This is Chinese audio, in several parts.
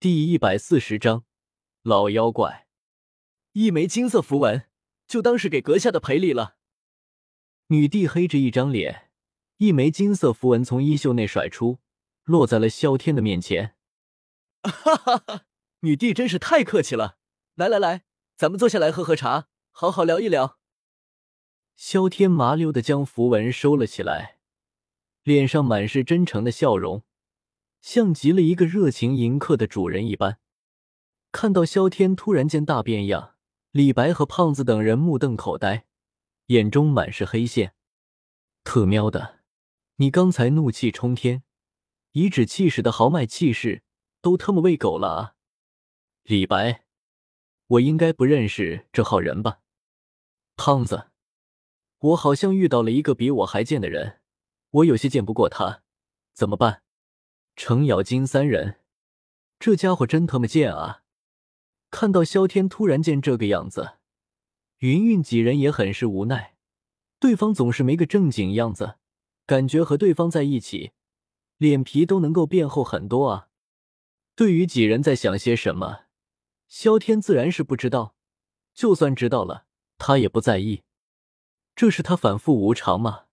第一百四十章，老妖怪，一枚金色符文，就当是给阁下的赔礼了。女帝黑着一张脸，一枚金色符文从衣袖内甩出，落在了萧天的面前。哈哈哈，女帝真是太客气了。来来来，咱们坐下来喝喝茶，好好聊一聊。萧天麻溜的将符文收了起来，脸上满是真诚的笑容。像极了一个热情迎客的主人一般。看到萧天突然间大变样，李白和胖子等人目瞪口呆，眼中满是黑线。特喵的，你刚才怒气冲天、颐指气使的豪迈气势，都他妈喂狗了啊！李白，我应该不认识这号人吧？胖子，我好像遇到了一个比我还贱的人，我有些见不过他，怎么办？程咬金三人，这家伙真他妈贱啊！看到萧天突然间这个样子，云云几人也很是无奈。对方总是没个正经样子，感觉和对方在一起，脸皮都能够变厚很多啊。对于几人在想些什么，萧天自然是不知道。就算知道了，他也不在意。这是他反复无常吗？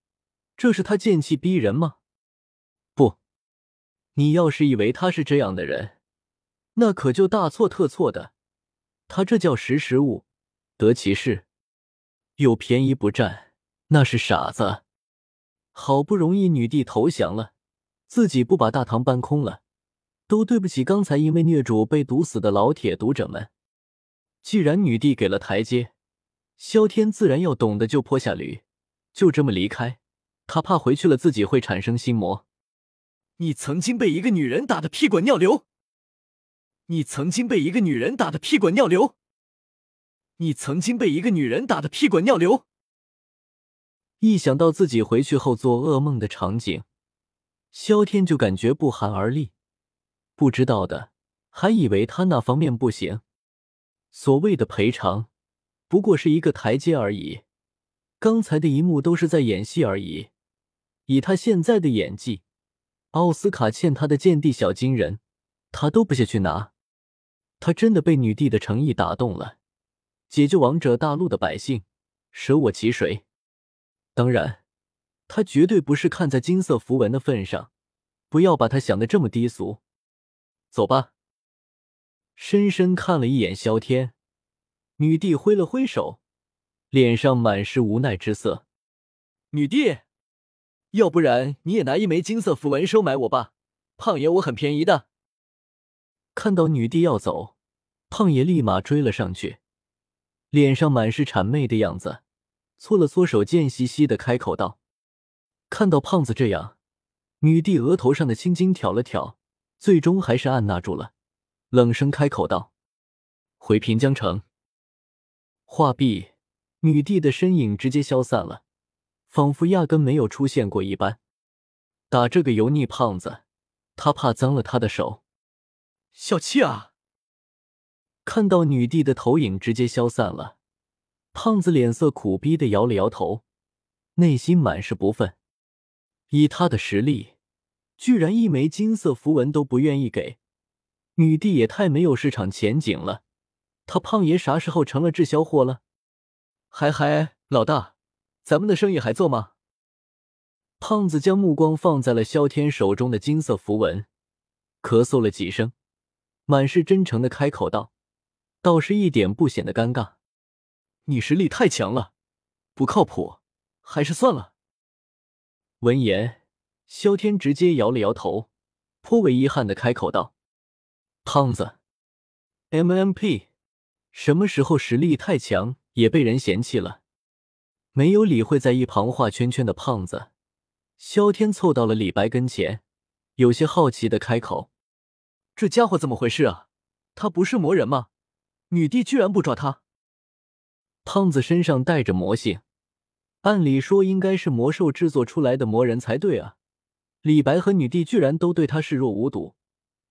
这是他剑气逼人吗？你要是以为他是这样的人，那可就大错特错的。他这叫识时务，得其势，有便宜不占，那是傻子。好不容易女帝投降了，自己不把大唐搬空了，都对不起刚才因为虐主被毒死的老铁读者们。既然女帝给了台阶，萧天自然要懂得就坡下驴，就这么离开。他怕回去了自己会产生心魔。你曾经被一个女人打得屁滚尿流，你曾经被一个女人打得屁滚尿流，你曾经被一个女人打得屁滚尿流。一想到自己回去后做噩梦的场景，萧天就感觉不寒而栗。不知道的还以为他那方面不行。所谓的赔偿，不过是一个台阶而已。刚才的一幕都是在演戏而已。以他现在的演技。奥斯卡欠他的剑帝小金人，他都不屑去拿。他真的被女帝的诚意打动了，解救王者大陆的百姓，舍我其谁？当然，他绝对不是看在金色符文的份上，不要把他想的这么低俗。走吧。深深看了一眼萧天，女帝挥了挥手，脸上满是无奈之色。女帝。要不然你也拿一枚金色符文收买我吧，胖爷我很便宜的。看到女帝要走，胖爷立马追了上去，脸上满是谄媚的样子，搓了搓手，贱兮兮的开口道：“看到胖子这样，女帝额头上的青筋挑了挑，最终还是按捺住了，冷声开口道：‘回平江城。’话毕，女帝的身影直接消散了。”仿佛压根没有出现过一般。打这个油腻胖子，他怕脏了他的手。小气啊！看到女帝的投影直接消散了，胖子脸色苦逼的摇了摇头，内心满是不忿。以他的实力，居然一枚金色符文都不愿意给女帝，也太没有市场前景了。他胖爷啥时候成了滞销货了？嗨嗨，老大。咱们的生意还做吗？胖子将目光放在了萧天手中的金色符文，咳嗽了几声，满是真诚的开口道：“倒是一点不显得尴尬。你实力太强了，不靠谱，还是算了。”闻言，萧天直接摇了摇头，颇为遗憾的开口道：“胖子，MMP，什么时候实力太强也被人嫌弃了？”没有理会在一旁画圈圈的胖子，萧天凑到了李白跟前，有些好奇的开口：“这家伙怎么回事啊？他不是魔人吗？女帝居然不抓他？”胖子身上带着魔性，按理说应该是魔兽制作出来的魔人才对啊！李白和女帝居然都对他视若无睹，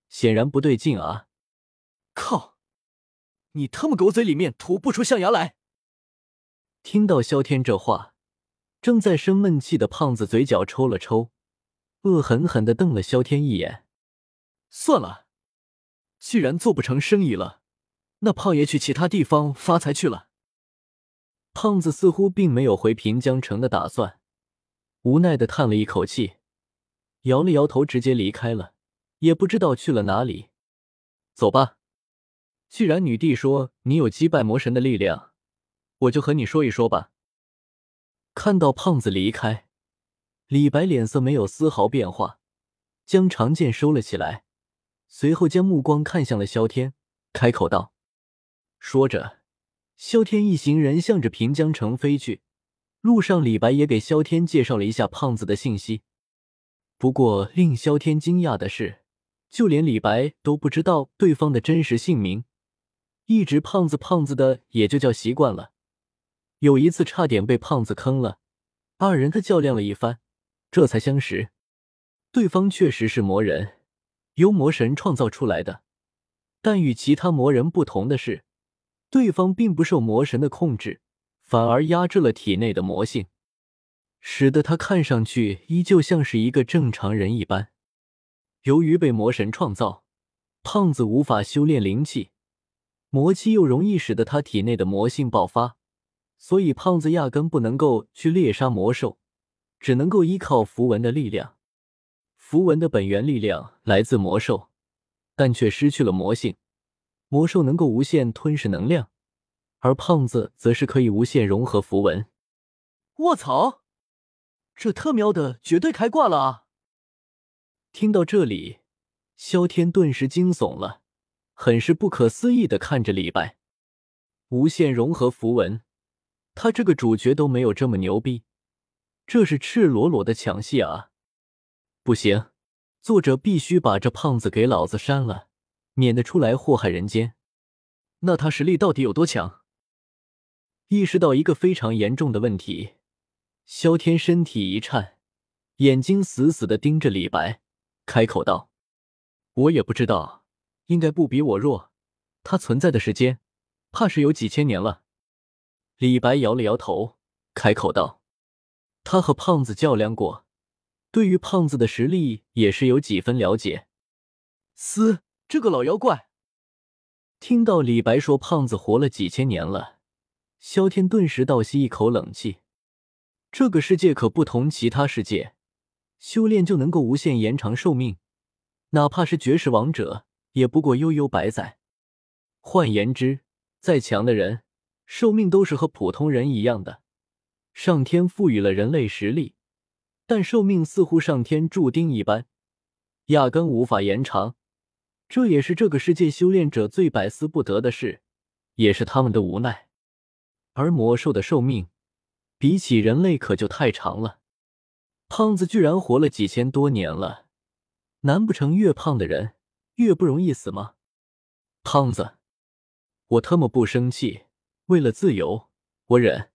显然不对劲啊！靠！你他妈狗嘴里面吐不出象牙来！听到萧天这话，正在生闷气的胖子嘴角抽了抽，恶狠狠地瞪了萧天一眼。算了，既然做不成生意了，那胖爷去其他地方发财去了。胖子似乎并没有回平江城的打算，无奈的叹了一口气，摇了摇头，直接离开了，也不知道去了哪里。走吧，既然女帝说你有击败魔神的力量，我就和你说一说吧。看到胖子离开，李白脸色没有丝毫变化，将长剑收了起来。随后将目光看向了萧天，开口道：“说着，萧天一行人向着平江城飞去。路上，李白也给萧天介绍了一下胖子的信息。不过，令萧天惊讶的是，就连李白都不知道对方的真实姓名，一直胖子胖子的也就叫习惯了。有一次差点被胖子坑了，二人他较量了一番，这才相识。对方确实是魔人。”由魔神创造出来的，但与其他魔人不同的是，对方并不受魔神的控制，反而压制了体内的魔性，使得他看上去依旧像是一个正常人一般。由于被魔神创造，胖子无法修炼灵气，魔气又容易使得他体内的魔性爆发，所以胖子压根不能够去猎杀魔兽，只能够依靠符文的力量。符文的本源力量来自魔兽，但却失去了魔性。魔兽能够无限吞噬能量，而胖子则是可以无限融合符文。卧槽，这特喵的绝对开挂了啊！听到这里，萧天顿时惊悚了，很是不可思议的看着李白。无限融合符文，他这个主角都没有这么牛逼，这是赤裸裸的抢戏啊！不行，作者必须把这胖子给老子删了，免得出来祸害人间。那他实力到底有多强？意识到一个非常严重的问题，萧天身体一颤，眼睛死死的盯着李白，开口道：“我也不知道，应该不比我弱。他存在的时间，怕是有几千年了。”李白摇了摇头，开口道：“他和胖子较量过。”对于胖子的实力也是有几分了解。嘶，这个老妖怪！听到李白说胖子活了几千年了，萧天顿时倒吸一口冷气。这个世界可不同其他世界，修炼就能够无限延长寿命，哪怕是绝世王者，也不过悠悠百载。换言之，再强的人，寿命都是和普通人一样的。上天赋予了人类实力。但寿命似乎上天注定一般，压根无法延长，这也是这个世界修炼者最百思不得的事，也是他们的无奈。而魔兽的寿命比起人类可就太长了，胖子居然活了几千多年了，难不成越胖的人越不容易死吗？胖子，我特么不生气，为了自由，我忍。